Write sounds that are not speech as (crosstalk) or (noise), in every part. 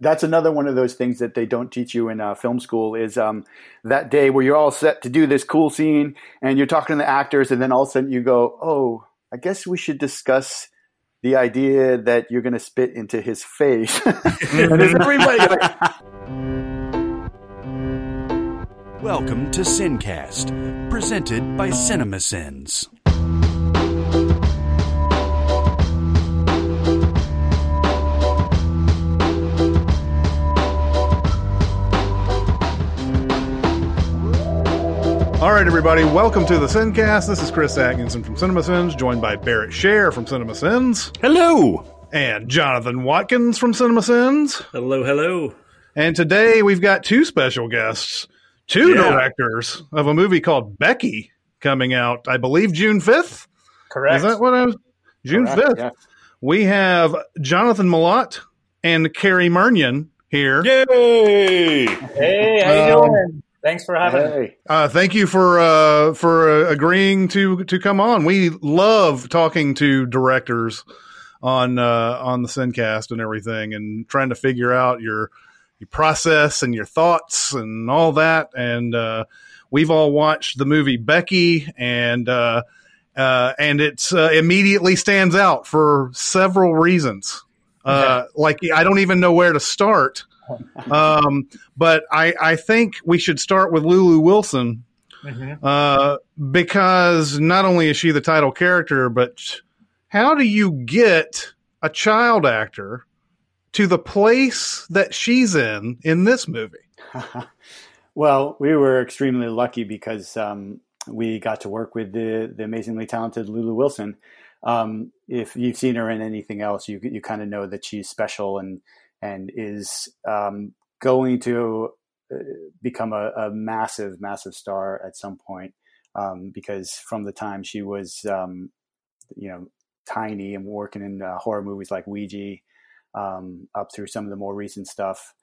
that's another one of those things that they don't teach you in uh, film school is um, that day where you're all set to do this cool scene and you're talking to the actors and then all of a sudden you go oh i guess we should discuss the idea that you're going to spit into his face. (laughs) Welcome to sincast presented by Cinema cinemasins All right, everybody, welcome to the Sincast. This is Chris Atkinson from CinemaSins, joined by Barrett Share from CinemaSins. Hello. And Jonathan Watkins from CinemaSins. Hello, hello. And today we've got two special guests, two Yeah. directors of a movie called Becky coming out, I believe, June 5th. Correct. Is that what I was? June Correct, 5th. yeah. We have Jonathan Milott and Cary Murnion here. Yay! hey, how you Um, doing? Thanks for having me. Uh, thank you for uh, for uh, agreeing to to come on. We love talking to directors on uh, on the Sincast and everything, and trying to figure out your your process and your thoughts and all that. And uh, we've all watched the movie Becky, and uh, uh, and it's uh, immediately stands out for several reasons. Uh, like I don't even know where to start. Um, but I, I think we should start with Lulu Wilson Mhm. uh, because not only is she the title character, but how do you get a child actor to the place that she's in in this movie? (laughs) well, we were extremely lucky because um, we got to work with the, the amazingly talented Lulu Wilson. Um, if you've seen her in anything else, you you kind of know that she's special and and is um, going to uh, become a, a massive, massive star at some point. Um, because from the time she was, um, you know, tiny and working in uh, horror movies like Ouija, um, up through some of the more recent stuff,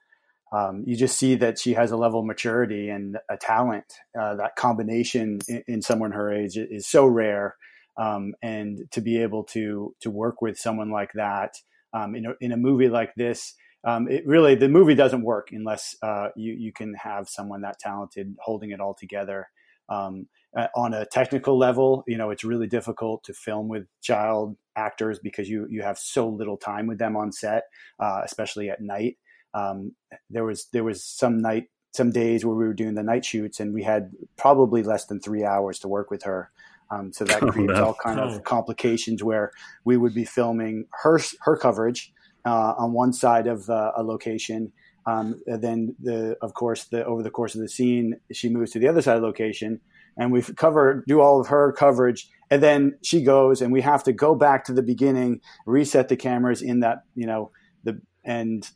um, you just see that she has a level of maturity and a talent. Uh, that combination in, in someone her age is so rare, um, and to be able to to work with someone like that in a, in a movie like this, um, it really the movie doesn't work unless uh, you you can have someone that talented holding it all together. Um, uh, on a technical level, you know, it's really difficult to film with child actors because you you have so little time with them on set, uh, especially at night. Um, there was there was some night some days where we were doing the night shoots and we had probably less than three hours to work with her. Um, so that (laughs) Oh, creates no. all kind Oh. of complications where we would be filming her her coverage uh, on one side of uh, a location. Um, then the of course the over the course of the scene she moves to the other side of the location and we cover do all of her coverage and then she goes and we have to go back to the beginning reset the cameras in that you know the and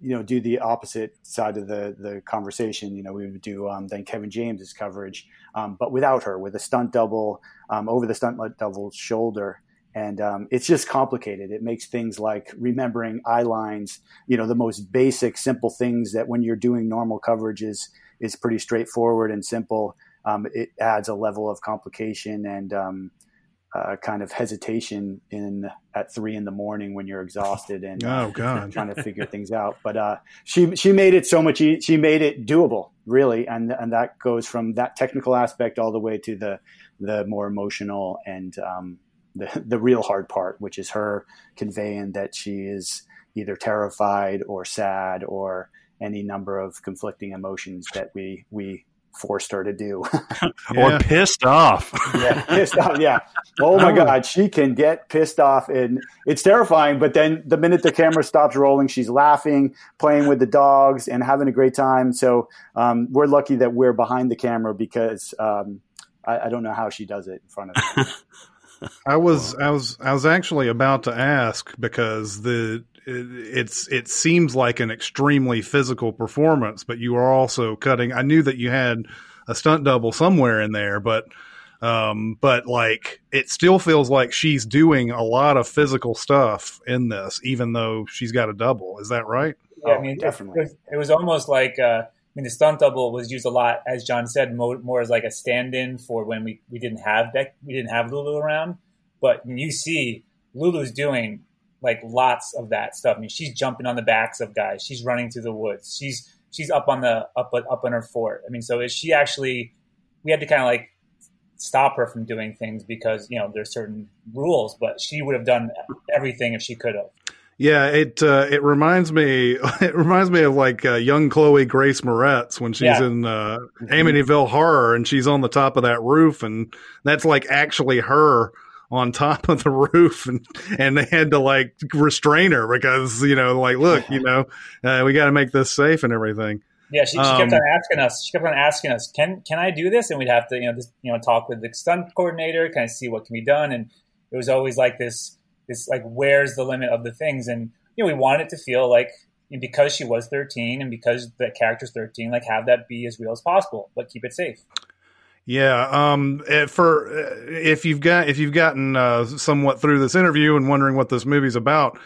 you know do the opposite side of the the conversation you know we would do um, then kevin james's coverage um, but without her with a stunt double um, over the stunt double's shoulder and um, it's just complicated it makes things like remembering eye lines you know the most basic simple things that when you're doing normal coverage is is pretty straightforward and simple um, it adds a level of complication and um, uh, kind of hesitation in at three in the morning when you're exhausted and Oh God! (laughs) trying to figure things out. But uh, she she made it so much. E- she made it doable, really, and and that goes from that technical aspect all the way to the the more emotional and um, the the real hard part, which is her conveying that she is either terrified or sad or any number of conflicting emotions that we we forced her to do. (laughs) Yeah. Or pissed off. (laughs) yeah, pissed off. Yeah. Oh my. God, she can get pissed off, and it's terrifying. But then the minute the camera stops rolling, she's laughing, playing with the dogs, and having a great time. So um, we're lucky that we're behind the camera because um, I, I don't know how she does it in front of. (laughs) Me. I (laughs) was I was I was actually about to ask because the it, it's it seems like an extremely physical performance, but you are also cutting. I knew that you had a stunt double somewhere in there, but um, but like it still feels like she's doing a lot of physical stuff in this, even though she's got a double. Is that right? Yeah, Oh, I mean, it- definitely. It was, it was almost like uh, I mean, the stunt double was used a lot, as John said, more, more as like a stand-in for when we, we didn't have Beck, we didn't have Lulu around. But you see Lulu's doing like lots of that stuff. I mean, she's jumping on the backs of guys. She's running through the woods. She's she's up on the up up on her fort. I mean, so is she actually? We had to kind of like stop her from doing things because you know there's certain rules, but she would have done everything if she could have. Yeah, it uh, it reminds me (laughs) it reminds me of like uh, young Chloe Grace Moretz when she's Yeah. in uh, Amityville Horror and she's on the top of that roof and that's like actually her on top of the (laughs) roof and and they had to like restrain her because you know like look you know uh, we got to make this safe and everything. Yeah, she, she Um, kept on asking us. She kept on asking us, "Can can I do this?" And we'd have to, you know, just you know, talk with the stunt coordinator, kind of see what can be done. And it was always like this, this like, where's the limit of the things? And you know, we wanted it to feel like because she was 13 and because the character's 13, like have that be as real as possible, but keep it safe. Yeah, um, eh, for eh, if you've got if you've gotten uh, somewhat through this interview and wondering what this movie's about,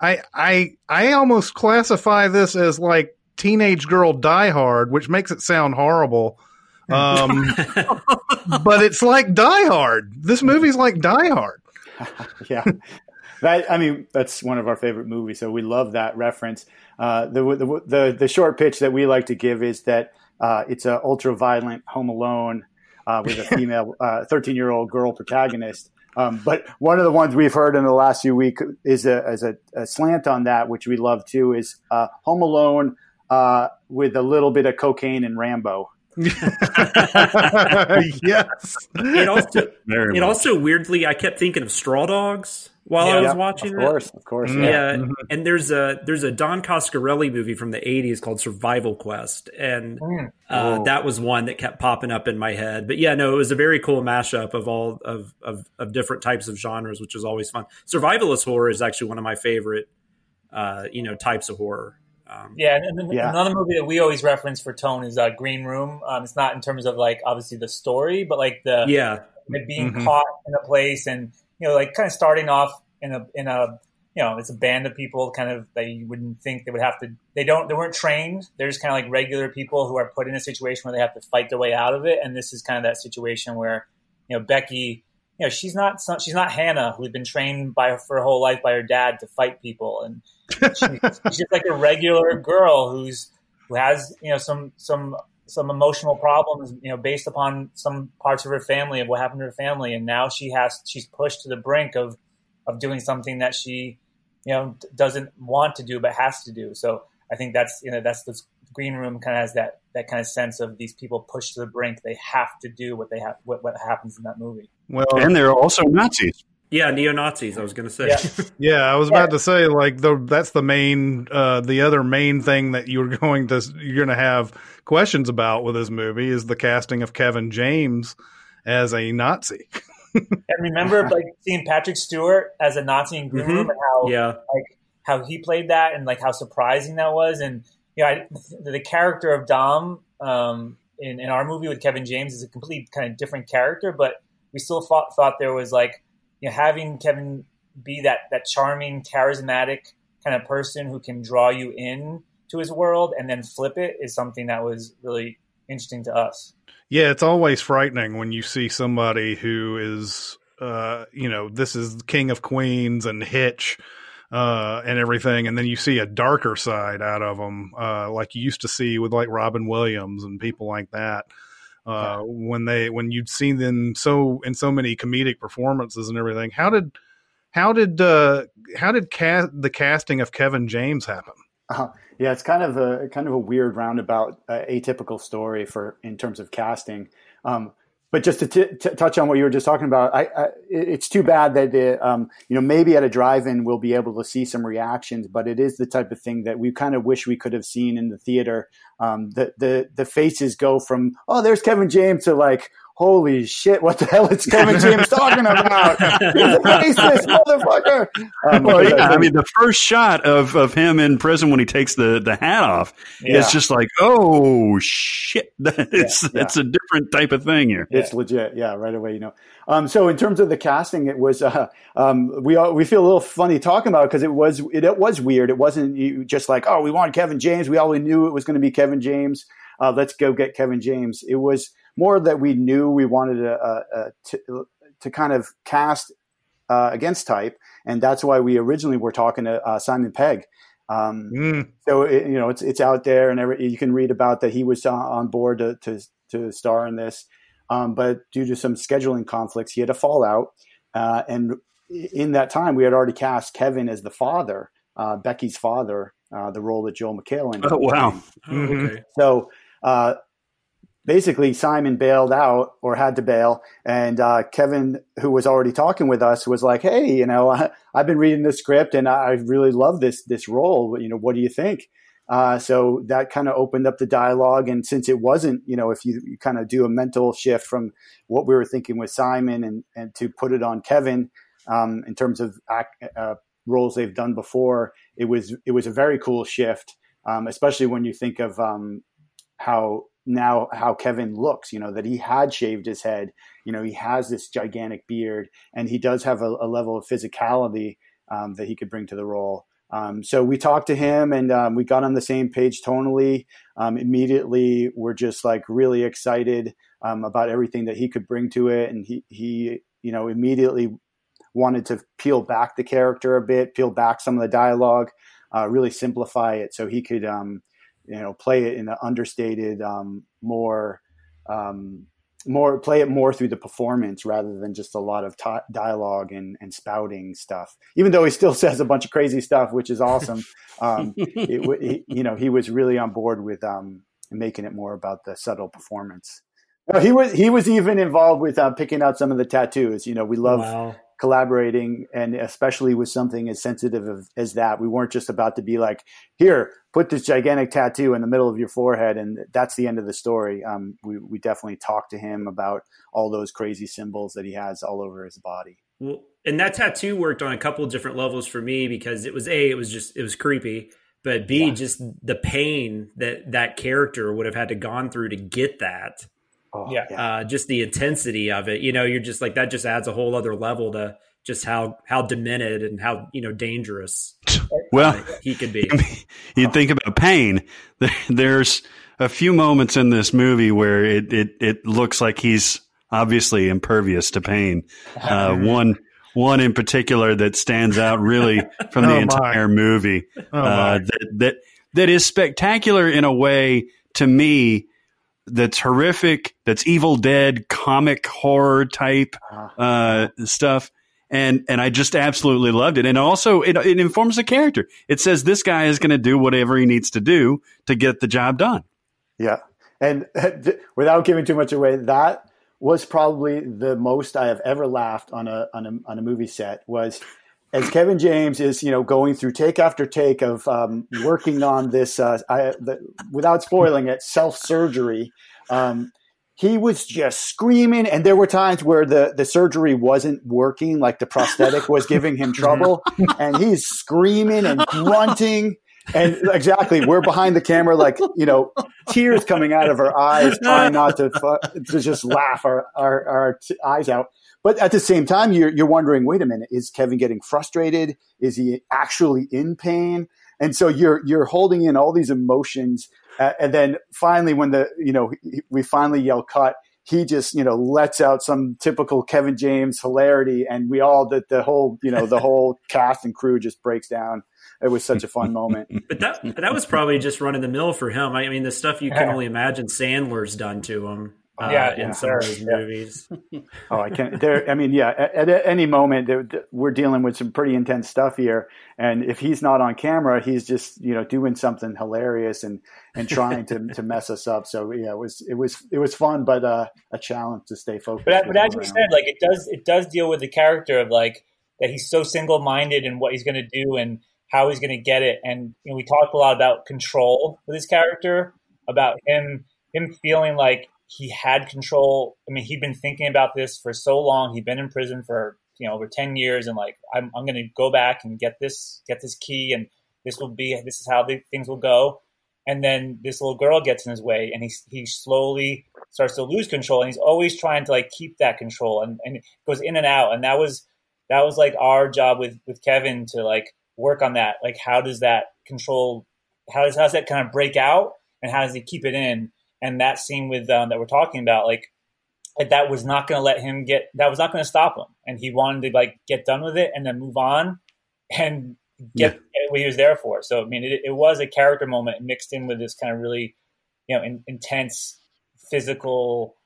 I I I almost classify this as like teenage girl Die Hard, which makes it sound horrible. (laughs) Um, but it's like Die Hard. This movie's like Die Hard. (laughs) yeah. That, I mean, that's one of our favorite movies, so we love that reference. Uh, the, the the the short pitch that we like to give is that uh, it's an ultra violent Home Alone uh, with a (laughs) female thirteen year old girl protagonist. Um, but one of the ones we've heard in the last few weeks is a, is a, a slant on that, which we love too, is uh, Home Alone uh, with a little bit of cocaine and Rambo. (laughs) yes. It also Very it much. also weirdly I kept thinking of Straw Dogs while I was Yeah, watching of it. course, of course. Mm. Yeah, Mhm. and there's a there's a Don Coscarelli movie from the '80s called Survival Quest, and Mm. uh, Oh. that was one that kept popping up in my head. But yeah, no, it was a very cool mashup of all of of, of different types of genres, which is always fun. Survivalist horror is actually one of my favorite, uh, you know, types of horror. Um, Yeah, and then Yeah. another movie that we always reference for tone is uh, Green Room. Um, it's not in terms of like obviously the story, but like the yeah, like being Mhm. caught in a place and you know like kind of starting off in a in a you know it's a band of people kind of that you wouldn't think they would have to they don't they weren't trained. They're just kind of like regular people who are put in a situation where they have to fight their way out of it. And this is kind of that situation where you know Becky you know she's not some- she's not Hannah who's been trained by for her whole life by her dad to fight people. And (laughs) she's, she's just like a regular girl who's who has you know some some some emotional problems you know based upon some parts of her family of what happened to her family and now she has she's pushed to the brink of of doing something that she you know doesn't want to do but has to do so i think that's you know that's this green room kind of has that that kind of sense of these people pushed to the brink they have to do what they have what, what happens in that movie Well, and they're also Nazis. yeah, neo Nazis. I was going to say. Yeah. (laughs) Yeah, I was about to say like the that's the main uh the other main thing that you're (laughs) going to you're going to have questions about with this movie is the casting of Kevin James as a Nazi. (laughs) and remember like seeing patrick stewart as a nazi in green Mhm. room and how yeah, like how he played that and like how surprising that was and you know I, the character of dom um, in, in our movie with kevin james is a complete kind of different character but we still thought, thought there was like you know having kevin be that that charming charismatic kind of person who can draw you in to his world and then flip it is something that was really interesting to us Yeah, it's always frightening when you see somebody who is uh you know, this is King of Queens and Hitch uh and everything and then you see a darker side out of them uh like you used to see with like Robin Williams and people like that. Uh, when they when you'd seen them so in so many comedic performances and everything, how did how did uh, how did ca- the casting of Kevin James happen? Uh, yeah, it's kind of a kind of a weird roundabout, uh, atypical story for in terms of casting. Um, but just to t- t- touch on what you were just talking about, I, I, it's too bad that the, um, you know maybe at a drive-in we'll be able to see some reactions, but it is the type of thing that we kind of wish we could have seen in the theater. Um, the the the faces go from oh there's Kevin James to like holy shit what the hell is Kevin (laughs) James talking about? He's a racist motherfucker. Um, Well, yeah, I mean, the first shot of, of him in prison when he takes the, the hat off Yeah. is just like, oh shit, (laughs) it's Yeah, a different type of thing here. It's legit, yeah, right away, you know. Um, so in terms of the casting, it was uh, um, we all, we feel a little funny talking about it because it was it, it was weird. It wasn't just like oh we want Kevin James. We always knew it was going to be Kevin James. Uh, let's go get Kevin James. It was more that we knew we wanted a, a, a to, to kind of cast uh, against type, and that's why we originally were talking to uh, Simon Pegg. Um, Mm. so it, you know it's it's out there, and every, you can read about that he was on, on board to, to to star in this, um, but due to some scheduling conflicts, he had a fallout, uh, and in that time, we had already cast Kevin as the father, uh, Becky's father, uh, the role that Joel McHale ended Oh, wow. playing. Mhm. okay. So uh, basically, Simon bailed out or had to bail, and uh, Kevin, who was already talking with us, was like, "Hey, you know, (laughs) I, I've been reading this script, and I really love this this role. You know, what do you think?" Uh, so that kind of opened up the dialogue, and since it wasn't, you know, if you, you kind of do a mental shift from what we were thinking with Simon and and to put it on Kevin um, in terms of act, uh, roles they've done before, it was it was a very cool shift, um, especially when you think of um, how now how Kevin looks. You know that he had shaved his head. You know he has this gigantic beard, and he does have a, a level of physicality um, that he could bring to the role. Um, so we talked to him, and um, we got on the same page tonally. Um, immediately, we're just like really excited um, about everything that he could bring to it, and he he you know immediately wanted to peel back the character a bit, peel back some of the dialogue, uh, really simplify it so he could um, you know play it in an understated um, more um, more play it more through the performance rather than just a lot of ta dialogue and, and spouting stuff. Even though he still (laughs) says a bunch of crazy stuff which is awesome um, (laughs) it, he, you know he was really on board with um, making it more about the subtle performance. He was he was even involved with uh, picking out some of the tattoos. You know we love Wow. Collaborating and especially with something as sensitive as that we weren't just about to be like here put this gigantic tattoo in the middle of your forehead and that's the end of the story um, we, we definitely talked to him about all those crazy symbols that he has all over his body Well, and that tattoo worked on a couple of different levels for me because it was a, it was just it was creepy, but b, Yeah. just the pain that that character would have had to gone through to get that. Oh, Yeah. Uh, just the intensity of it, you know, you're just like that. Just adds a whole other level to just how how demented and how you know dangerous (laughs) Well, he could be. (laughs) you think about pain. (laughs) There's a few moments in this movie where it, it, it looks like he's obviously impervious to pain. Uh, one one in particular that stands out really from the Oh, my. entire movie. Oh, uh, that that that is spectacular in a way to me. That's horrific. That's Evil Dead comic horror type uh, stuff, and and I just absolutely loved it. And also, it, it informs the character. It says this guy is going to do whatever he needs to do to get the job done. Yeah. And (laughs) without giving too much away, that was probably the most I have ever laughed on a on a on a movie set was as Kevin James is you know going through take after take of um, working on this uh, I, the, without spoiling it self surgery. Um, he was just screaming, and there were times where the the surgery wasn't working, like the prosthetic was giving him (laughs) trouble, and he's screaming and grunting. And exactly, we're behind the camera, like you know, tears coming out of our eyes, trying not to to just laugh our our, our t- eyes out. But at the same time, you're you're wondering, wait a minute, is Kevin getting frustrated? Is he actually in pain? And so you're you're holding in all these emotions, uh, and then finally, when the you know we finally yell cut, he just you know lets out some typical Kevin James hilarity, and we all the, the whole you know the whole cast and crew just breaks down. It was such a fun moment. (laughs) But that that was probably just running the mill for him. I mean, the stuff you can Yeah. only imagine Sandler's done to him. Uh, Yeah, in yeah, some of sure, his yeah. movies. (laughs) Oh, I can't. There, I mean, yeah. At, at any moment, we're dealing with some pretty intense stuff here, and if he's not on camera, he's just you know doing something hilarious and and trying to to mess us up. So yeah, it was it was it was fun, but uh, a challenge to stay focused. But, but as him you said, like it does it does deal with the character of like that he's so single minded in what he's going to do and how he's going to get it. And you know, we talked a lot about control with his character, about him him feeling like he had control. I mean, he'd been thinking about this for so long. He'd been in prison for you know over ten years, and like I'm I'm going to go back and get this get this key, and this will be this is how the, things will go. And then this little girl gets in his way, and he he slowly starts to lose control, and he's always trying to like keep that control, and and goes in and out. And that was that was like our job with with Kevin to like work on that. Like, how does that control? How does how does that kind of break out, and how does he keep it in? And that scene with um, that we're talking about, like that was not going to let him get that was not going to stop him, and he wanted to like get done with it and then move on and get, yeah. what he was there for. So I mean, it, it, was a character moment mixed in with this kind of really you know in, intense physical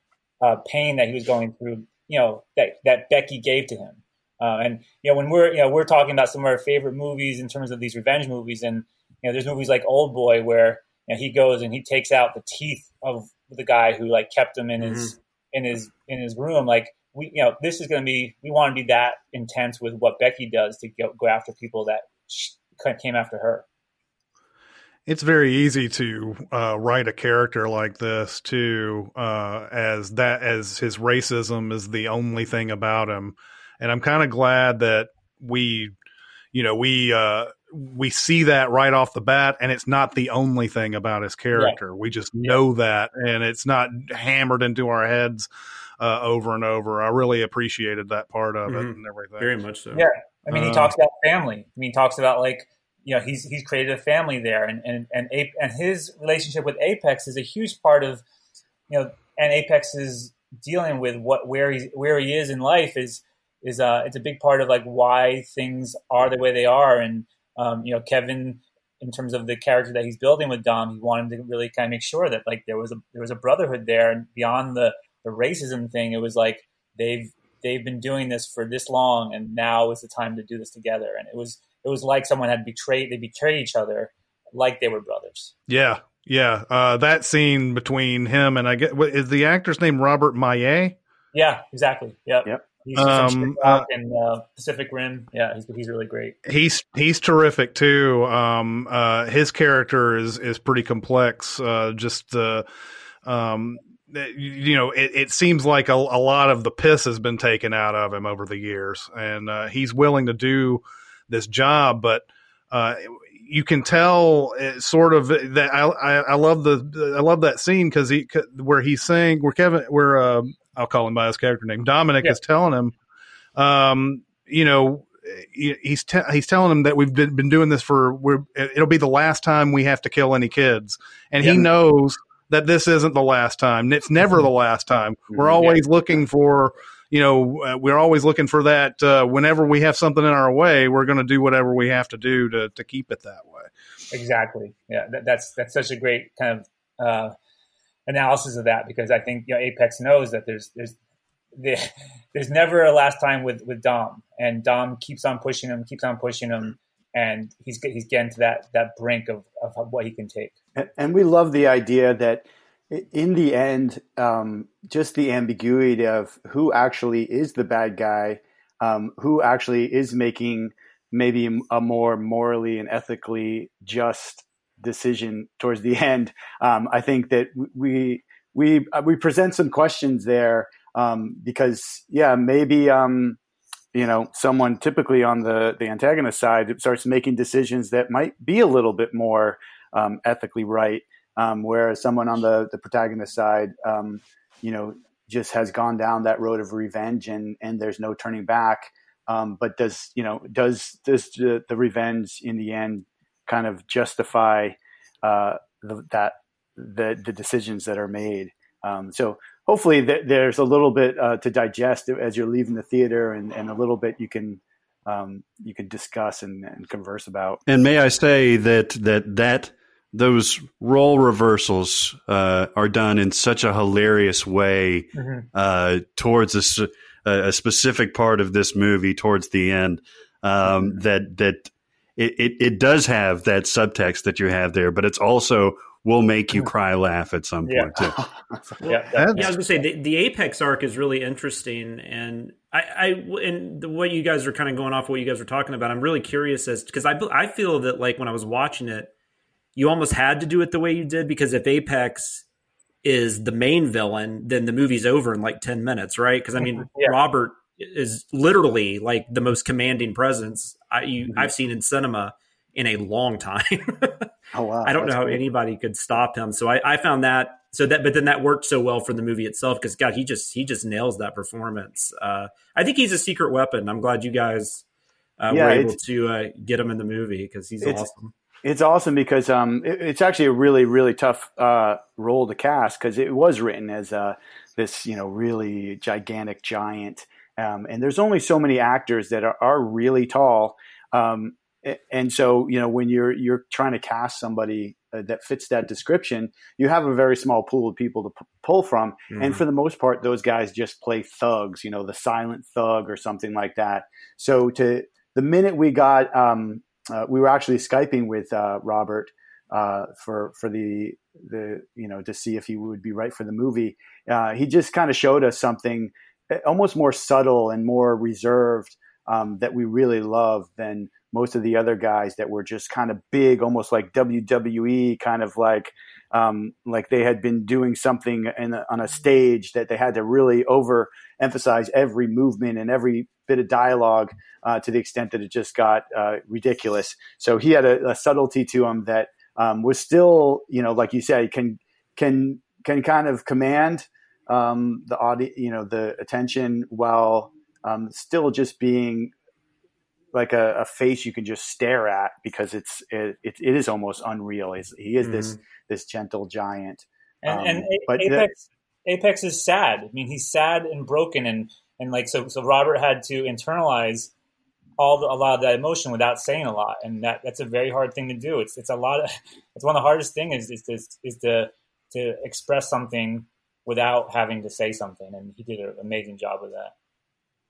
uh, pain that he was going through. You know that that Becky gave to him. Uh, and you know when we're you know we're talking about some of our favorite movies in terms of these revenge movies, and you know there's movies like Old Boy where you know, he goes and he takes out the teeth of the guy who like kept him in mm-hmm. his in his in his room. Like we you know this is going to be we want to be that intense with what Becky does to go, go after people that came after her. It's very easy to uh, write a character like this too, uh, as that as his racism is the only thing about him and I'm kind of glad that we, you know, we uh, we see that right off the bat, and it's not the only thing about his character. Yeah. We just know that, and it's not hammered into our heads uh, over and over. I really appreciated that part of mm-hmm. it and everything. Very much so. Yeah, I mean, he uh, talks about family. I mean, he talks about like you know he's he's created a family there, and and and and his relationship with Apex is a huge part of you know, and Apex is dealing with what where he where he is in life is is uh, it's a big part of like why things are the way they are. And um, you know, Kevin, in terms of the character that he's building with Dom, he wanted to really kind of make sure that like there was a there was a brotherhood there, and beyond the the racism thing, it was like they've they've been doing this for this long, and now is the time to do this together. And it was it was like someone had betrayed they betrayed each other, like they were brothers. Yeah, yeah. Uh, that scene between him and I get what is the actor's name Robert Maillet? Yeah, exactly. Yep. Yep. He's um, uh, in uh, Pacific Rim. Yeah, he's he's really great. He's he's terrific too. Um, uh, his character is is pretty complex. Uh, just uh, um, you know, it, it seems like a, a, lot of the piss has been taken out of him over the years, and uh, he's willing to do this job, but. you can tell sort of that I, I, I love the I love that scene because he where he's saying where Kevin where um, I'll call him by his character name. Dominic yeah. is telling him, um, you know, he's te- he's telling him that we've been, been doing this for we're, it'll be the last time we have to kill any kids, and yeah. he knows that this isn't the last time. It's never mm-hmm. the last time. We're always yeah. looking for, you know, uh, we're always looking for that. Uh, whenever we have something in our way, we're going to do whatever we have to do to to keep it that way. Exactly. Yeah, that, that's that's such a great kind of. Uh, analysis of that because I think you know, Apex knows that there's there's (laughs) there's never a last time with with Dom, and Dom keeps on pushing him, keeps on pushing him, and he's he's getting to that that brink of of what he can take. And, we love the idea that in the end, um, just the ambiguity of who actually is the bad guy, um, who actually is making maybe a more morally and ethically just decision towards the (laughs) end. Um, I think that we we uh, we present some questions there um, because yeah, maybe um, you know someone typically on the the antagonist side starts making decisions that might be a little bit more um, ethically right, um, whereas someone on the the protagonist side, um, you know, just has gone down that road of revenge and and there's no turning back. But does you know does does the, the revenge in the end kind of justify uh, the, that the the decisions that are made. Um, so hopefully th- there's a little bit uh, to digest as you're leaving the theater, and, and a little bit you can um, you can discuss and, and, converse about. And may I say that that that those role reversals uh, are done in such a hilarious way mm-hmm. uh, towards a, a, specific part of this movie towards the end um, mm-hmm. that that it, it, it does have that subtext that you have there, but it's also will make you mm-hmm. cry laugh at some point too. (laughs) (laughs) yeah, yeah, I was gonna say the, the, Apex arc is really interesting, and I, I and the way you guys are kind of going off what you guys were talking about, I'm really curious as because I I feel that like when I was watching it, you almost had to do it the way you did because if Apex is the main villain, then the movie's over in like ten minutes, right? Because I mean, yeah. Robert is literally like the most commanding presence I you, mm-hmm. I've seen in cinema in a long time. (laughs) oh wow! I don't That's know how great. anybody could stop him. So I, I found that so that but then that worked so well for the movie itself because God he just he just nails that performance. Uh, I think he's a secret weapon. I'm glad you guys uh, yeah, were able to uh, get him in the movie because he's awesome. It's awesome because um, it, it's actually a really, really tough uh, role to cast because it was written as uh, this, you know, really gigantic giant. Um, and there's only so many actors that are, are really tall. Um, and so, you know, when you're you're trying to cast somebody uh, that fits that description, you have a very small pool of people to p- pull from. Mm-hmm. And for the most part, those guys just play thugs, you know, the silent thug or something like that. So to the minute we got um, uh, we were actually skyping with uh, Robert uh, for for the the you know to see if he would be right for the movie. Uh, he just kind of showed us something almost more subtle and more reserved um, that we really love than most of the other guys that were just kind of big, almost like WWE, kind of like um, like they had been doing something a, on a stage that they had to really overemphasize every movement and every bit of dialogue uh, to the extent that it just got uh, ridiculous. So he had a, a subtlety to him that um, was still, you know, like you said, can can can kind of command um, the audience, you know, the attention while um, still just being like a, a, face you can just stare at because it's it, it, it is almost unreal. He's, he is mm-hmm. this this gentle giant. And, and um, Apex the, Apex is sad. I mean, he's sad and broken, and and like so so Robert had to internalize all the, a lot of that emotion without saying a lot, and that that's a very hard thing to do. It's it's a lot of (laughs) it's one of the hardest things is is, is, is to to express something without having to say something, and he did an amazing job with that.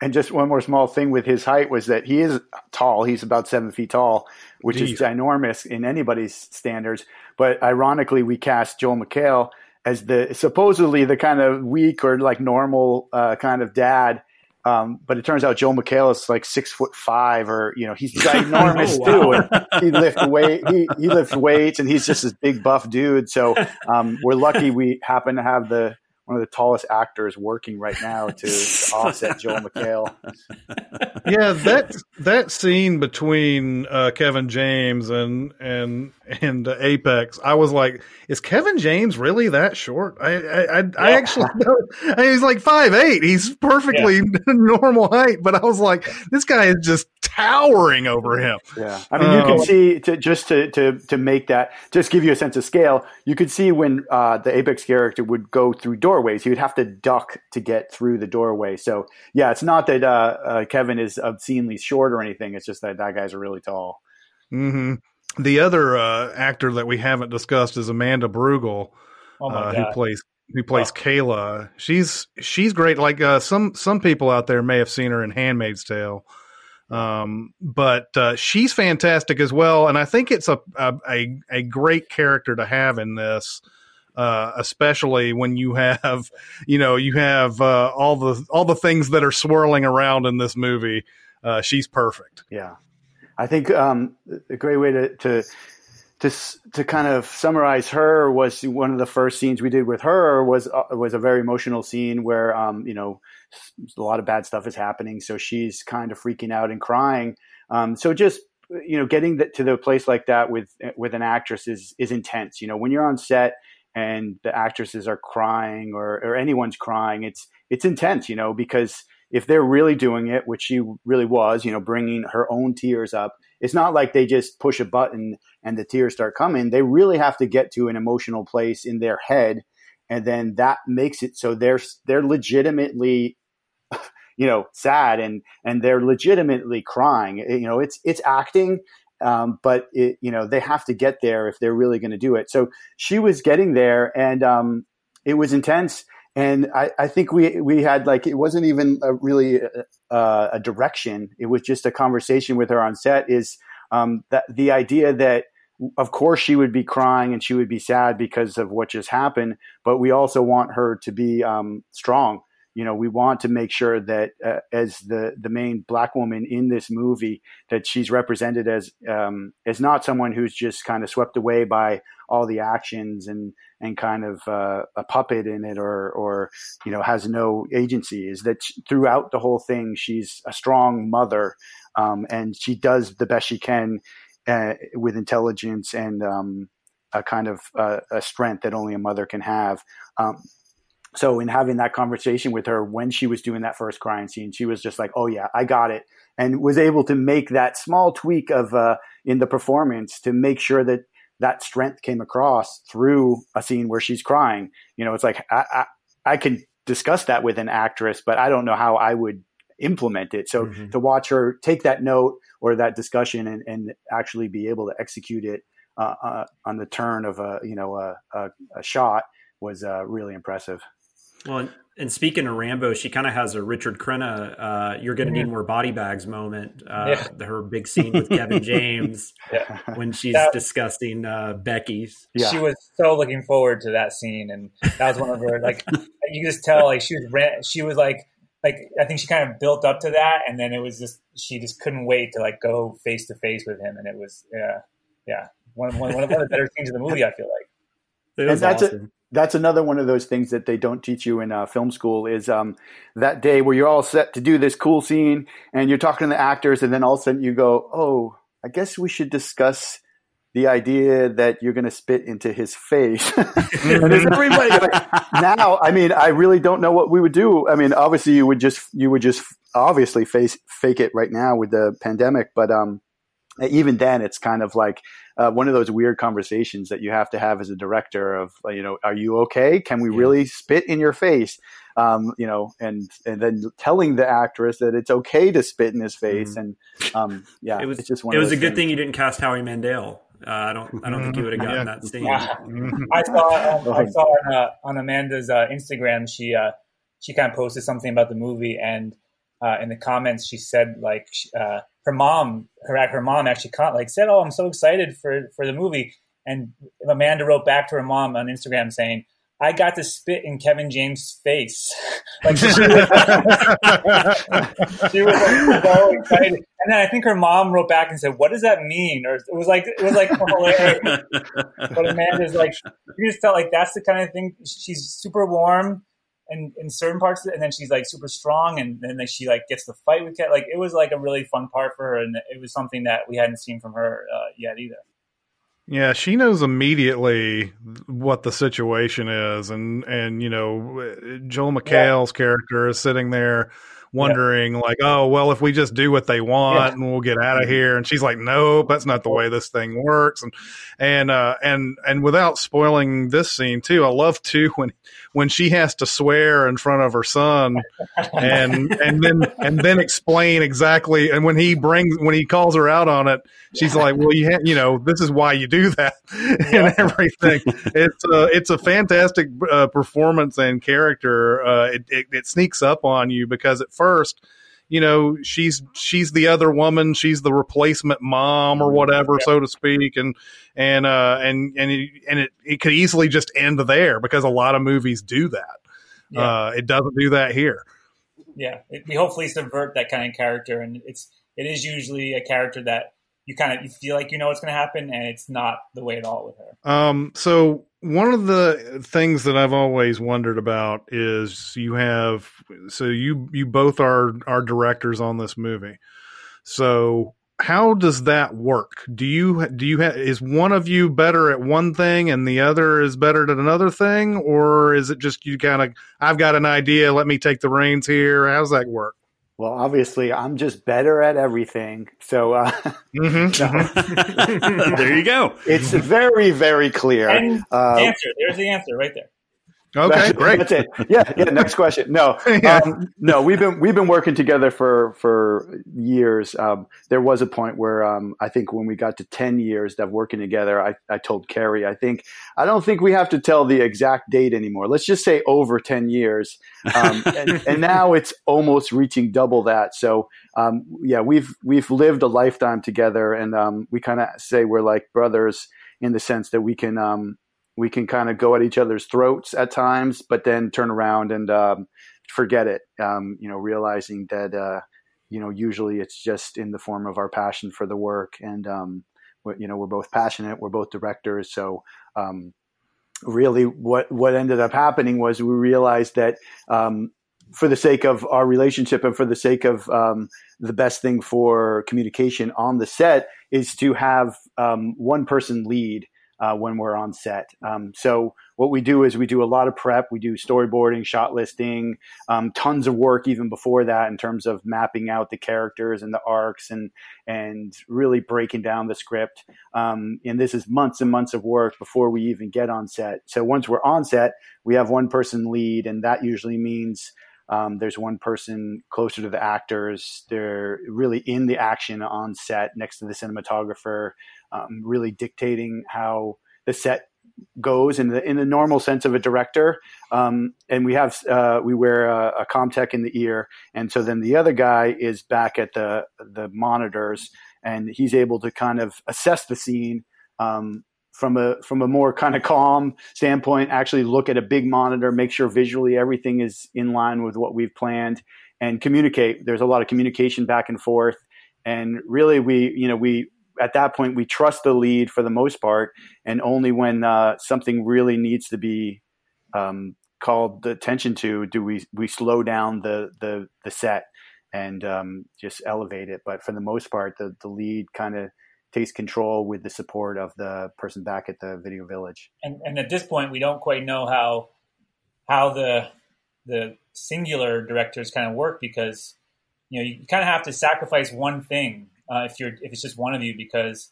And just one more small thing with his height was that he is tall. He's about seven feet tall, which Jeez. is ginormous in anybody's standards. But ironically, we cast Joel McHale as the supposedly the kind of weak or like normal uh, kind of dad. Um, but it turns out Joel McHale is like six foot five, or you know, he's (laughs) ginormous oh, wow. too. And he lift weight, he, he lifts weights, and he's just this big buff dude. So um, we're lucky we happen to have the one of the tallest actors working right now to, to (laughs) offset Joel McHale. Yeah, that that scene between uh, Kevin James and and and uh, Apex, I was like, is Kevin James really that short? I I, I, yeah. I actually (laughs) I mean, he's like five eight. He's perfectly yeah. (laughs) normal height, but I was like, this guy is just towering over him. Yeah, I mean, you can um, see to, just to to to make that just give you a sense of scale. You could see when uh, the Apex character would go through doorways, he would have to duck to get through the doorway. So yeah, it's not that uh, uh, Kevin is obscenely short or anything. It's just that that guy's really tall. Mm-hmm. The other uh, actor that we haven't discussed is Amanda Brugel, oh uh, who plays who plays oh. Kayla. She's she's great. Like uh, some some people out there may have seen her in Handmaid's Tale. Um, but uh, she's fantastic as well, and I think it's a a, a great character to have in this, uh, especially when you have you know you have uh, all the all the things that are swirling around in this movie. Uh, she's perfect. Yeah, I think um, a great way to, to to to kind of summarize her was one of the first scenes we did with her was uh, was a very emotional scene where um, you know a lot of bad stuff is happening. So she's kind of freaking out and crying. Um, so just you know, getting the, to the place like that with with an actress is is intense. You know, when you're on set and the actresses are crying or, or anyone's crying, it's it's intense. You know, because if they're really doing it, which she really was, you know, bringing her own tears up, it's not like they just push a button and the tears start coming. They really have to get to an emotional place in their head, and then that makes it so they're they're legitimately (laughs) you know sad and and they're legitimately crying. You know it's it's acting um, but it, you know they have to get there if they're really going to do it. So she was getting there and um, it was intense and I, I, think we we had like it wasn't even a really a, uh, a, direction. It was just a conversation with her on set is um, that the idea that of course she would be crying and she would be sad because of what just happened but we also want her to be um, strong you know we want to make sure that uh, as the the main black woman in this movie that she's represented as um, as not someone who's just kind of swept away by all the actions and and kind of uh, a puppet in it or or you know has no agency. Is that throughout the whole thing she's a strong mother um, and she does the best she can uh, with intelligence and um, a kind of uh, a strength that only a mother can have. Um, so in having that conversation with her when she was doing that first crying scene, she was just like, "Oh yeah, I got it," and was able to make that small tweak of uh, in the performance to make sure that that strength came across through a scene where she's crying. You know, it's like I, I, I can discuss that with an actress, but I don't know how I would implement it. So mm-hmm. to watch her take that note or that discussion and, and actually be able to execute it uh, uh, on the turn of a you know a, a, a shot was uh, really impressive. Well, and speaking of Rambo, she kind of has a Richard Crenna, uh, "You're going to need more body bags" moment. Uh, yeah. Her big scene with Kevin (laughs) James yeah. when she's that, discussing uh, Becky's. Yeah. She was so looking forward to that scene, and that was one of her like (laughs) you just tell like she was she was like like I think she kind of built up to that, and then it was just she just couldn't wait to like go face to face with him, and it was yeah yeah one, one, one of the better scenes in the movie. I feel like. It was and that's awesome. A, that's another one of those things that they don't teach you in uh, film school is um, that day where you're all set to do this cool scene and you're talking to the actors and then all of a sudden you go, oh, I guess we should discuss the idea that you're going to spit into his face. (laughs) and is everybody like, now? I mean, I really don't know what we would do. I mean, obviously you would just you would just obviously face fake it right now with the pandemic, but um, even then, it's kind of like uh, one of those weird conversations that you have to have as a director of uh, you know are you okay can we yeah. really spit in your face um, you know and and then telling the actress that it's okay to spit in his face mm and um, yeah it was it's just one it was a good things. thing you didn't cast Howie Mandel uh, I don't. I don't think you would have gotten yeah. that scene. Yeah. I saw. (laughs) Um, I saw on, uh, on Amanda's uh, Instagram. She uh, she kind of posted something about the movie, and uh, in the comments she said like uh, her mom, her her mom actually caught, like said, "Oh, I'm so excited for for the movie." And Amanda wrote back to her mom on Instagram saying, "I got to spit in Kevin James' face." (laughs) like she was, she was like, so excited. And then I think her mom wrote back and said, "What does that mean?" Or it was like it was like hilarious. (laughs) but Amanda's like, you just felt like that's the kind of thing. She's super warm in, in certain parts, and then she's like super strong, and then like, she like gets to fight with Cat. Like it was like a really fun part for her, and it was something that we hadn't seen from her uh, yet either. Yeah, she knows immediately what the situation is, and and you know, Joel McHale's yeah. character is sitting there wondering yeah. like, oh, well, if we just do what they want yeah. and we'll get out of here. And she's like, nope, that's not the way this thing works. And, and, uh, and, and without spoiling this scene too, I love too when, when she has to swear in front of her son (laughs) and, and then, and then explain exactly. And when he brings, when he calls her out on it, she's like, well, you, ha- you know, this is why you do that (laughs) and everything. It's a, it's a fantastic uh, performance and character. Uh, it, it, it sneaks up on you because at first, you know she's she's the other woman she's the replacement mom or whatever yeah. so to speak and and uh and and it, and it, it could easily just end there because a lot of movies do that yeah. uh it doesn't do that here yeah it, we hopefully subvert that kind of character and it's it is usually a character that you kind of you feel like you know what's going to happen, and it's not the way at all with her. Um, so one of the things that I've always wondered about is you have so you you both are are directors on this movie. So how does that work? Do you do you have is one of you better at one thing and the other is better at another thing, or is it just you kind of I've got an idea, let me take the reins here? How's that work? Well, obviously, I'm just better at everything. So uh, mm-hmm. (laughs) (laughs) there you go. It's very, very clear. And uh, answer. There's the answer right there. Okay, that's, great. That's it. Yeah, yeah. Next question. No, (laughs) yeah. um, no. We've been we've been working together for for years. Um, there was a point where um, I think when we got to ten years of working together, I, I told Cary, I think I don't think we have to tell the exact date anymore. Let's just say over ten years. Um, (laughs) and, and, now it's almost reaching double that. So um, yeah, we've we've lived a lifetime together, and um, we kind of say we're like brothers in the sense that we can um, we can kind of go at each other's throats at times, but then turn around and um, forget it. Um, you know, realizing that uh, you know usually it's just in the form of our passion for the work, and um, you know we're both passionate, we're both directors, so. Um, really, what what ended up happening was we realized that um, for the sake of our relationship and for the sake of um, the best thing for communication on the set is to have one person lead uh, when we're on set. Um, so what we do is we do a lot of prep. We do storyboarding, shot listing, um, tons of work even before that in terms of mapping out the characters and the arcs and and really breaking down the script. Um, and this is months and months of work before we even get on set. So once we're on set, we have one person lead, and that usually means. Um, there's one person closer to the actors. They're really in the action on set next to the cinematographer um, really dictating how the set goes in the in the normal sense of a director. Um, and we have uh, we wear a, a Comtek in the ear, and so then the other guy is back at the the monitors, and he's able to kind of assess the scene. Um, from a from a more kind of calm standpoint, actually look at a big monitor, make sure visually everything is in line with what we've planned, and communicate. There's a lot of communication back and forth, and really we you know we at that point we trust the lead for the most part, and only when uh, something really needs to be um, called attention to do we we slow down the the, the set and um, just elevate it. But for the most part, the the lead kind of takes control with the support of the person back at the video village. And, and at this point, we don't quite know how how the the singular directors kind of work because you know you kind of have to sacrifice one thing uh, if you're if it's just one of you because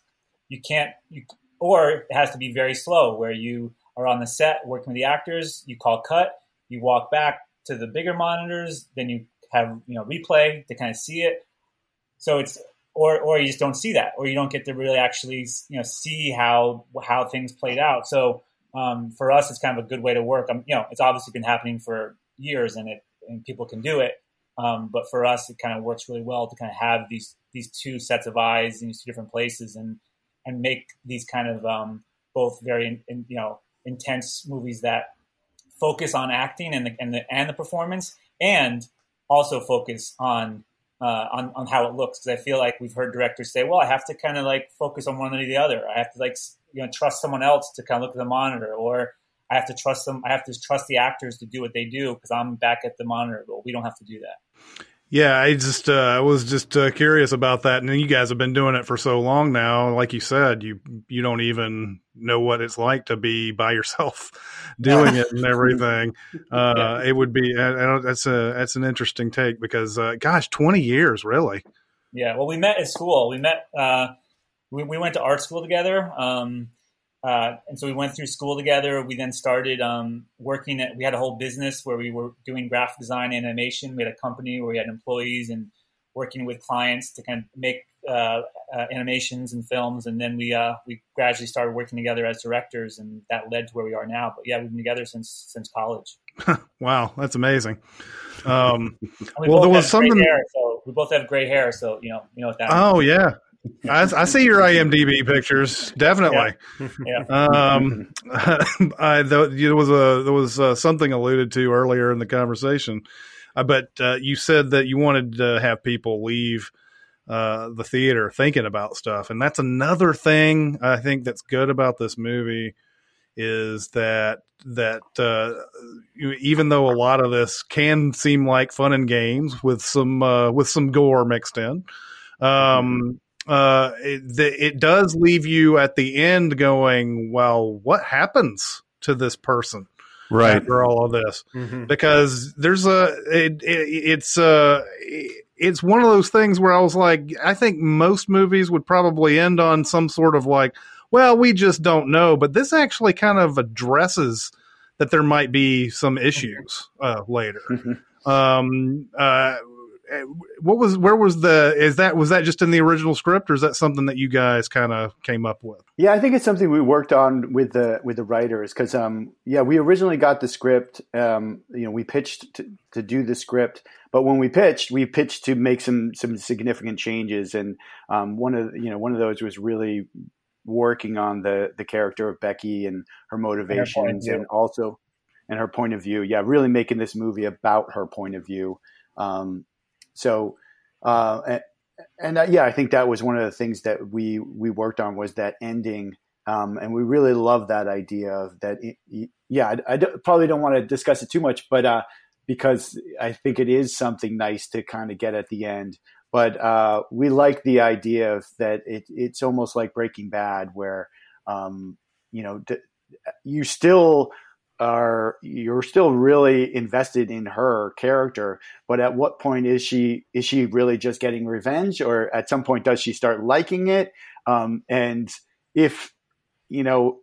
you can't you or it has to be very slow where you are on the set working with the actors you call cut you walk back to the bigger monitors then you have you know replay to kind of see it so it's or or you just don't see that or you don't get to really actually you know see how how things played out. So um, for us it's kind of a good way to work. Um, you know it's obviously been happening for years and it and people can do it. Um, but for us, it kind of works really well to kind of have these these two sets of eyes in these two different places and and make these kind of um, both very in, in, you know intense movies that focus on acting and the and the and the performance and also focus on uh, on on how it looks because I feel like we've heard directors say, well, I have to kind of like focus on one or the other. I have to like you know trust someone else to kind of look at the monitor or I have to trust them. I have to trust the actors to do what they do because I'm back at the monitor. But we don't have to do that. Yeah, I just uh, I was just uh, curious about that, and you guys have been doing it for so long now. Like you said, you you don't even know what it's like to be by yourself (laughs) doing it and everything. (laughs) Uh, yeah. It would be that's a that's an interesting take because uh, gosh, twenty years really. Yeah, well, we met at school. We met. Uh, we, we went to art school together. Um, uh, and so we went through school together. We then started um, working at, we had a whole business where we were doing graphic design animation. We had a company where we had employees and working with clients to kind of make uh, uh, animations and films. And then we, uh, we gradually started working together as directors and that led to where we are now. But yeah, we've been together since, since college. (laughs) wow. That's amazing. Um, we well, there was something, hair, so we both have gray hair. So, you know, you know what that Oh means. yeah. I, I, see your IMDb pictures, definitely. Yeah. (laughs) yeah. Um, (laughs) I, there was a there was uh, something alluded to earlier in the conversation, uh, but uh, you said that you wanted to have people leave uh, the theater thinking about stuff, and that's another thing I think that's good about this movie is that that uh, even though a lot of this can seem like fun and games with some uh, with some gore mixed in. Um, uh, it, it does leave you at the end going, well, what happens to this person? Right. After all of this, mm-hmm. because there's a, it, it, it's uh it's one of those things where I was like, I think most movies would probably end on some sort of like, well, we just don't know. But this actually kind of addresses that there might be some issues uh, later. Mm-hmm. (laughs) Um, uh, what was where was the is that was that just in the original script or is that something that you guys kind of came up with? Yeah i think it's something we worked on with the with the writers because um yeah we originally got the script um you know we pitched to, to do the script but when we pitched we pitched to make some some significant changes and um one of you know one of those was really working on the the character of becky and her motivations and, and also and her point of view. Yeah really making this movie about her point of view um, so, uh, and, and uh, yeah, I think that was one of the things that we we worked on was that ending, um, and we really love that idea of that. Yeah, I, probably don't want to discuss it too much, but uh, because I think it is something nice to kind of get at the end. But uh, we like the idea of that it, it's almost like Breaking Bad, where um, you know, d- you still are you're still really invested in her character but at what point is she is she really just getting revenge or at some point does she start liking it? Um, and if you know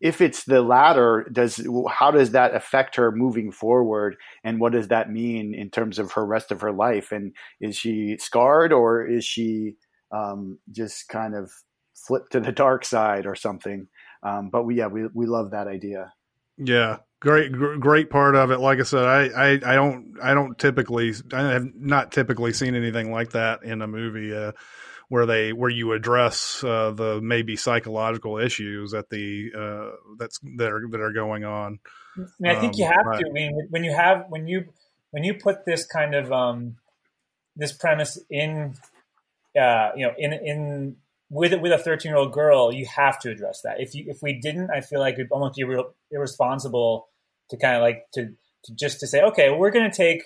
if it's the latter does how does that affect her moving forward? And what does that mean in terms of her rest of her life? And is she scarred or is she um, just kind of flipped to the (laughs) dark side or something? Um, but we yeah we, we love that idea yeah, great, great part of it. Like I said, I, I, I don't, I don't typically, I have not typically seen anything like that in a movie uh, where they, where you address uh, the maybe psychological issues that the uh, that's that are that are going on. I, mean, I think um, you have right. to. I mean, when you have when you when you put this kind of um, this premise in, uh, you know, in in with with a 13 year old girl, you have to address that. If you if we didn't, I feel like it'd almost be real, irresponsible to kind of like to, to just to say, okay, we're going to take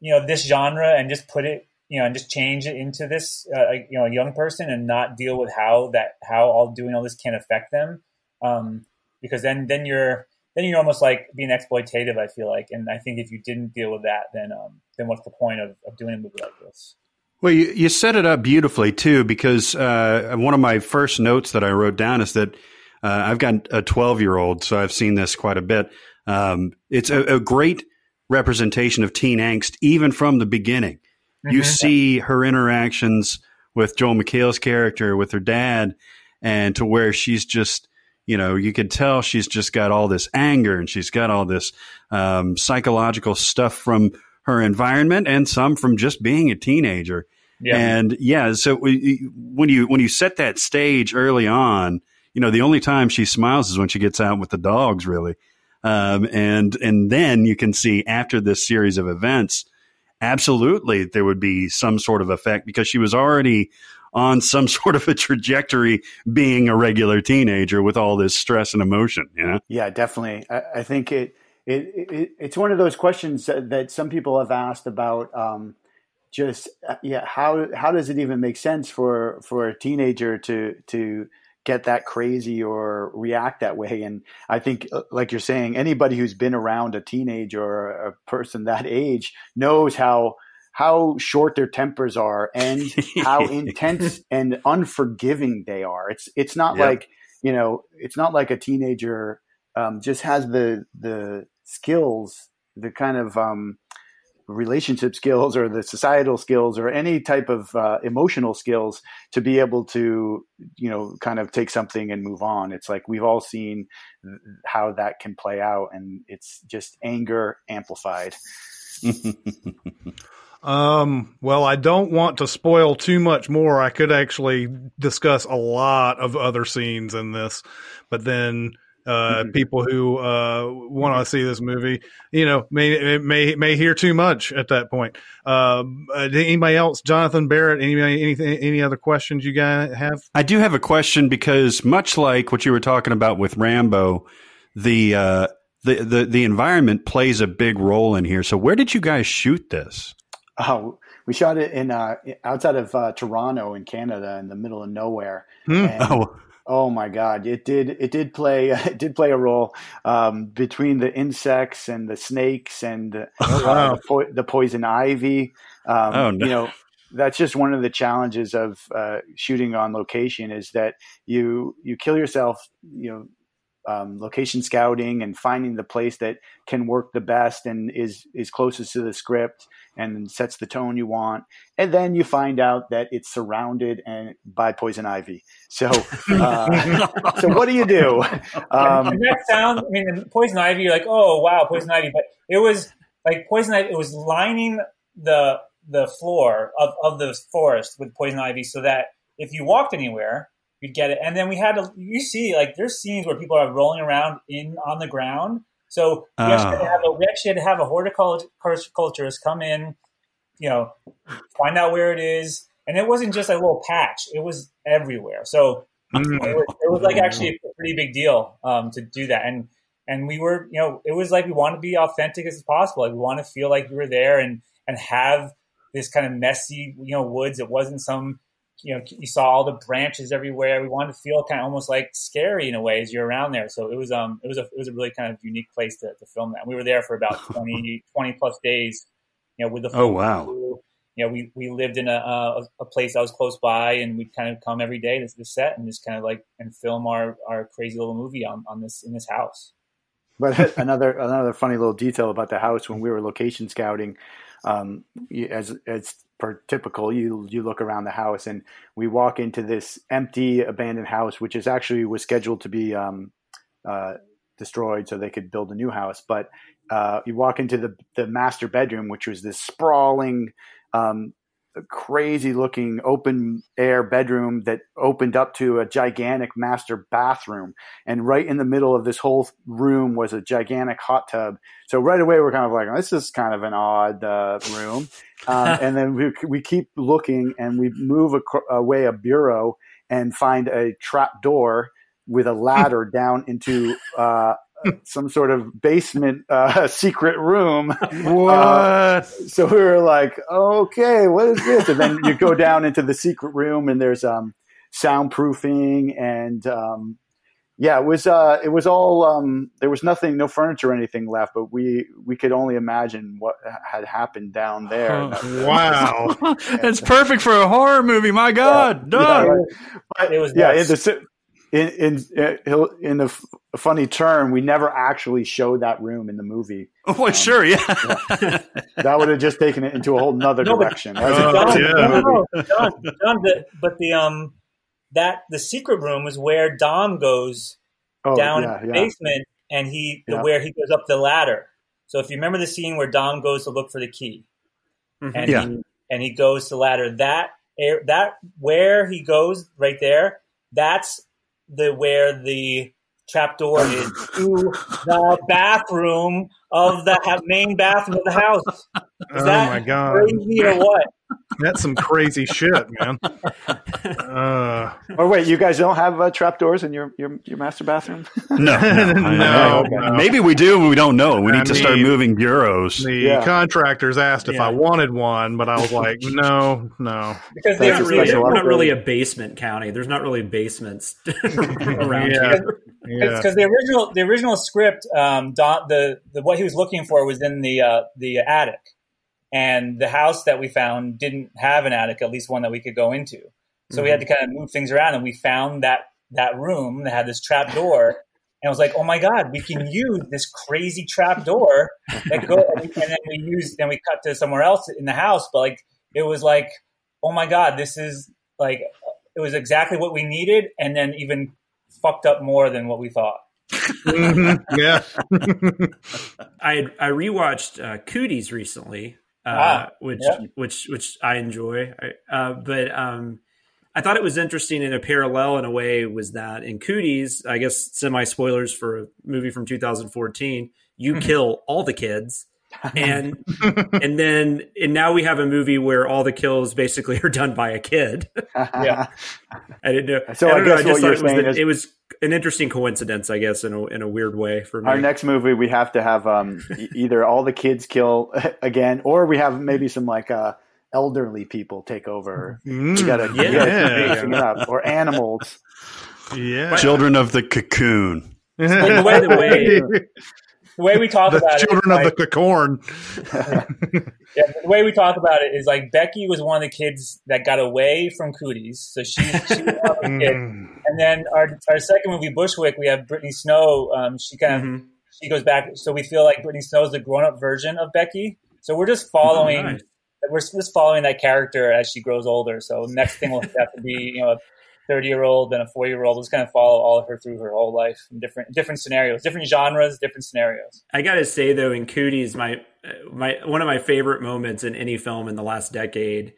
you know this genre and just put it you know and just change it into this uh, you know young person and not deal with how that how all doing all this can affect them um, because then then you're then you're almost like being exploitative. I feel like, and I think if you didn't deal with that, then um, then what's the point of, of doing a movie like this? Well, you, you set it up beautifully too, because uh, one of my first notes that I wrote down is that uh, I've got a 12 year old, so I've seen this quite a bit. Um, it's a, a, great representation of teen angst, even from the beginning. Mm-hmm. You see her interactions with Joel McHale's character, with her dad, and to where she's just, you know, you could tell she's just got all this anger and she's got all this um, psychological stuff from her environment and some from just being a teenager. Yeah. And yeah, so we, when you when you set that stage early on, you know, the only time she smiles is when she gets out with the dogs, really. Um, and and then you can see after this series of events, absolutely there would be some sort of effect because she was already on some (laughs) sort of a trajectory being a regular teenager with all this stress and emotion. Yeah, yeah, definitely. I, I think it it, it, it's one of those questions that some people have asked about um, just uh, yeah how how does it even make sense for for a teenager to to get that crazy or react that way and i think uh, like you're saying anybody who's been around a teenager or a person that age knows how how short their tempers are and (laughs) how intense and unforgiving they are it's it's not yep. like you know it's not like a teenager um, just has the the skills, the kind of um, relationship skills or the societal skills or any type of uh, emotional skills to be able to you know kind of take something and move on. It's like we've all seen how that can play out and it's just anger amplified. (laughs) Um well i don't want to spoil too much more. I could actually discuss a lot of other scenes in this but then uh, mm-hmm. people who uh, want to see this movie, you know, may may may hear too much at that point. Um, uh, anybody else, Jonathan Barrett? Anybody, anything, any other questions you guys have? I do have a question because much like what you were talking about with Rambo, the uh, the the the environment plays a big role in here. So, where did you guys shoot this? Oh, we shot it in uh, outside of uh, Toronto in Canada, in the middle of nowhere. Hmm. Oh Oh my God! It did. It did play. (laughs) It did play a role um, between the insects and the snakes and (laughs) uh, oh, wow. the, po- the, poison ivy. Um, oh, no. You know, that's just one of the challenges of uh, shooting on location is that you you kill yourself. You know, um, location scouting and finding the place that can work the best and is is closest to the script and sets the tone you want. And then you find out that it's surrounded and by poison ivy. So, uh, (laughs) so what do you do? Um, that sounds. I mean, poison ivy. You're like, oh wow, poison ivy. But it was like poison ivy. It was lining the the floor of, of the forest with poison ivy, so that if you walked anywhere, you'd get it. And then we had to, you see, like there's scenes where people are rolling around in on the ground. So we, oh. actually, had to have a, we actually had to have a horticulturist come in, you know, find out where it is. And it wasn't just a little patch; it was everywhere. So mm. it, was, it, was, like actually a pretty big deal um, to do that. And and we were, you know, it was like we want to be authentic as possible. Like we want to feel like we were there and and have this kind of messy, you know, woods. It wasn't some you know you saw all the branches everywhere. We wanted to feel kind of almost like scary in a way as you're around there. So it was um it was a it was a really kind of unique place to, to film that. We were there for about (laughs) 20, 20 plus days. You know, with the oh wow. Crew. You know, we, we lived in a, a, a place that was close by, and we'd kind of come every day to the set and just kind of like and film our, our crazy little movie on, on this in this house. But (laughs) another another funny little detail about the house when we were location scouting, um, as as typical, you you look around the house and we walk into this empty abandoned house, which is actually was scheduled to be um, uh, destroyed so they could build a new house. But uh, you walk into the the master bedroom, which was this sprawling um, crazy looking open air bedroom that opened up to a gigantic master bathroom. And right in the middle of this whole room was a gigantic hot tub. So right away, we're kind of like, oh, this is kind of an odd uh, room. (laughs) Um, and then we, we keep looking and we move away a bureau and find a trap door with a ladder down into uh, (laughs) some sort of basement uh, (laughs) secret room. What? Uh, so we were like, okay, what is this? And then you go (laughs) down into the secret room, and there's um, soundproofing, and um, yeah, it was uh, it was all um, there was nothing, no furniture or anything left, but we we could only imagine what had happened down there. wow, that's perfect for a horror movie. My God, yeah, yeah, right. but, it was yeah. The, in in uh, in a, funny turn, we never actually showed that room in the movie. Oh, (laughs) well, um, sure, yeah. yeah. That would have just taken it into a whole nother no, direction. But, uh, John, yeah. no, John, John, the, but the um that the secret room is where Dom goes oh, down yeah, in the basement, and he where he goes up the ladder. So if you remember the scene where Dom goes to look for the key, mm-hmm. and yeah. he, and he goes to the ladder, that that where he goes right there, that's the where the trapdoor is to the bathroom of the main bathroom of the house. Is oh my god! Crazy or what? That's some crazy shit, man. Uh, oh wait, you guys don't have uh, trapdoors in your, your your master bathroom? (laughs) no, no, (laughs) no, no, Maybe we do, we don't know. We need I to mean, start moving bureaus. The yeah. contractors asked if yeah. I wanted one, but I was like, no, no. Because they're, really, we're not really a basement county. There's not really basements (laughs) around yeah. here. Yeah. Because the original the original script, um, Dom, the, the what he was looking for was in the uh, the attic and the house that we found didn't have an attic, at least one that we could go into. So mm-hmm. we had to kind of move things around, and we found that that room that had this trap door. And I was like, "Oh my god, we can use this crazy trap door that go." and then we used, then we cut to somewhere else in the house. But like, it was like, "Oh my god, this is like, it was exactly what we needed," and then even fucked up more than what we thought. mm-hmm. Yeah, (laughs) I I rewatched uh, Cooties recently, uh, ah, which yeah. which which I enjoy. Uh, but um, I thought it was interesting in a parallel in a way was that in Cooties, I guess semi spoilers for a movie from 2014, you kill all the kids. And (laughs) and then and now we have a movie where all the kills basically are done by a kid. yeah, (laughs) I didn't know. So I, I guess know, I what you're saying it was, is it was an interesting coincidence, I guess, in a in a weird way for me. Our next movie, we have to have um, (laughs) either all the kids kill again, or we have maybe some like uh, elderly people take over. Mm, you gotta, yeah, you gotta or animals. Yeah, children of the cocoon. the way, the way the way we talk the about children it, of the corn. (laughs) yeah, the way we talk about it is like Becky was one of the kids that got away from Cooties, so she, she was a kid. Mm. And then our our second movie, Bushwick, we have Brittany Snow. Um, she kind of mm-hmm. she goes back, so we feel like Brittany Snow is the grown up version of Becky. So we're just following. Oh, nice. We're just following that character as she grows older. So next thing will have to be, you know, 30 year old and a 4 year old just kind of follow all of her through her whole life in different different scenarios different genres different scenarios. I gotta say though in cooties my my one of my favorite moments in any film in the last decade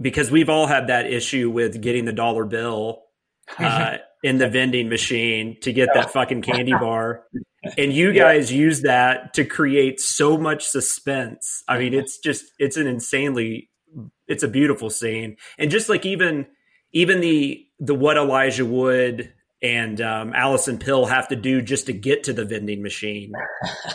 because we've all had that issue with getting the dollar bill (laughs) uh, in the vending machine to get that fucking candy (laughs) bar. And you guys yeah. use that to create so much suspense. I mean it's just it's an insanely it's a beautiful scene. And just like even even the the what Elijah Wood and um, Allison Pill have to do just to get to the vending machine.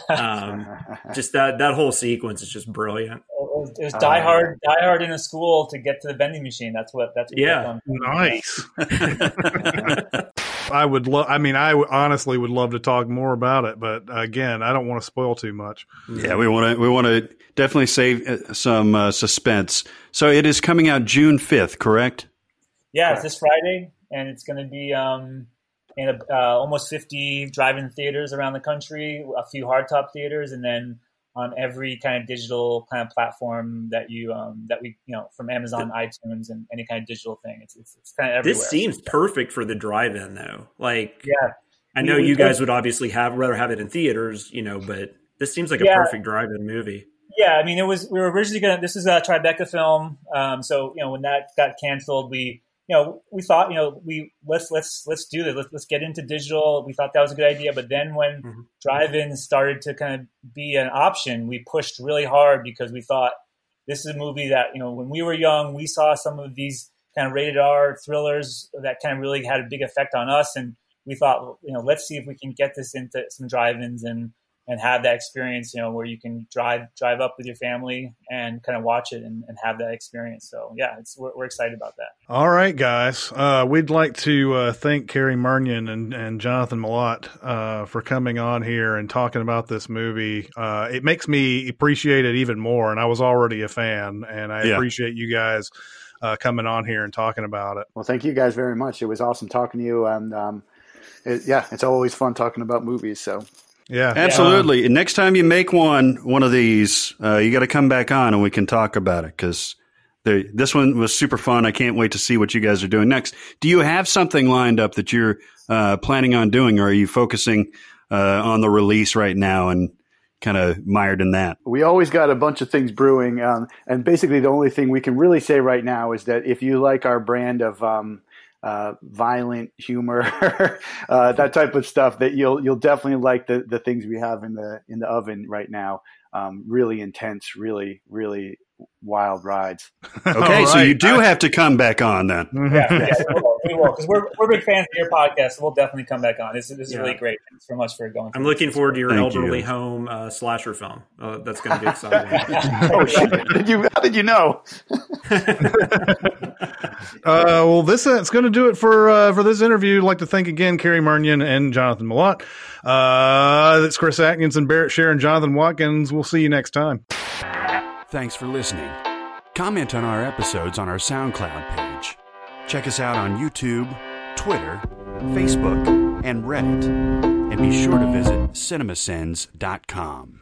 Um, (laughs) just that that whole sequence is just brilliant. It was, it was die hard, die hard in a school to get to the vending machine. That's what. That's what Yeah. Nice. (laughs) I would love. I mean, I w- honestly would love to talk more about it, but again, I don't want to spoil too much. Yeah, we want to we want to definitely save uh, some uh, suspense. So it is coming out June fifth, correct? Yeah, it's this Friday, and it's going to be um, in a, uh, almost 50 drive-in theaters around the country, a few hardtop theaters, and then on every kind of digital kind of platform that you um, that we you know from Amazon, iTunes, and any kind of digital thing. It's it's, it's kind of everywhere. This seems perfect for the drive-in, though. Like, yeah. I know We- we you did- guys would obviously have rather have it in theaters, you know, but this seems like a perfect drive-in movie. Yeah, I mean, it was we were originally gonna. This is a Tribeca film, um, so you know when that got canceled, we you know we thought you know we let's let's let's do this. Let's let's get into digital. We thought that was a good idea, but then when Mhm. drive-ins started to kind of be an option, we pushed really hard because we thought this is a movie that you know when we were young, we saw some of these kind of rated R thrillers that kind of really had a big effect on us, and we thought you know let's see if we can get this into some drive-ins and and have that experience, you know, where you can drive drive up with your family and kind of watch it and, and have that experience. So yeah, it's we're, we're excited about that. All right, guys. Uh, we'd like to uh, thank Cary Murnion and, and Jonathan Milott uh, for coming on here and talking about this movie. Uh, it makes me appreciate it even more, and I was already a fan, and I Yeah. appreciate you guys uh, coming on here and talking about it. Well, thank you guys very much. It was awesome talking to you, and um, it, yeah, it's always fun talking about movies. So Yeah, Absolutely. And next time you make one one of these, uh, you got to come back on and we can talk about it because this one was super fun. I can't wait to see what you guys are doing next. Do you have something lined up that you're uh, planning on doing, or are you focusing uh, on the release right now and kind of mired in that? we always got a bunch of things brewing, um, and basically the only thing we can really say right now is that if you like our brand of um, uh, violent humor, (laughs) uh, that type of stuff, that you'll you'll definitely like the the things we have in the in the oven right now. Um, really intense, really really wild rides. (laughs) Okay, All so you right. do have to come back on then. (laughs) Yeah, yeah we (laughs) will, because we're we're big fans of your podcast. So we'll definitely come back on. This, is- this is Yeah. really great. Thanks so much for going. I'm looking forward to your Thank elderly you. home uh, slasher film. Uh, that's going to be exciting. oh shit! How did you how did you know? Uh, well, this uh, it's going to do it for uh, for this interview. I'd like to thank again Cary Murnion and Jonathan Milott. Uh, it's Chris Atkins and Barrett Sharon, Jonathan Watkins. We'll see you next time. Thanks for listening. Comment on our episodes on our SoundCloud page. Check us out on YouTube, Twitter, Facebook, and Reddit. And be sure to visit cinemasins.com.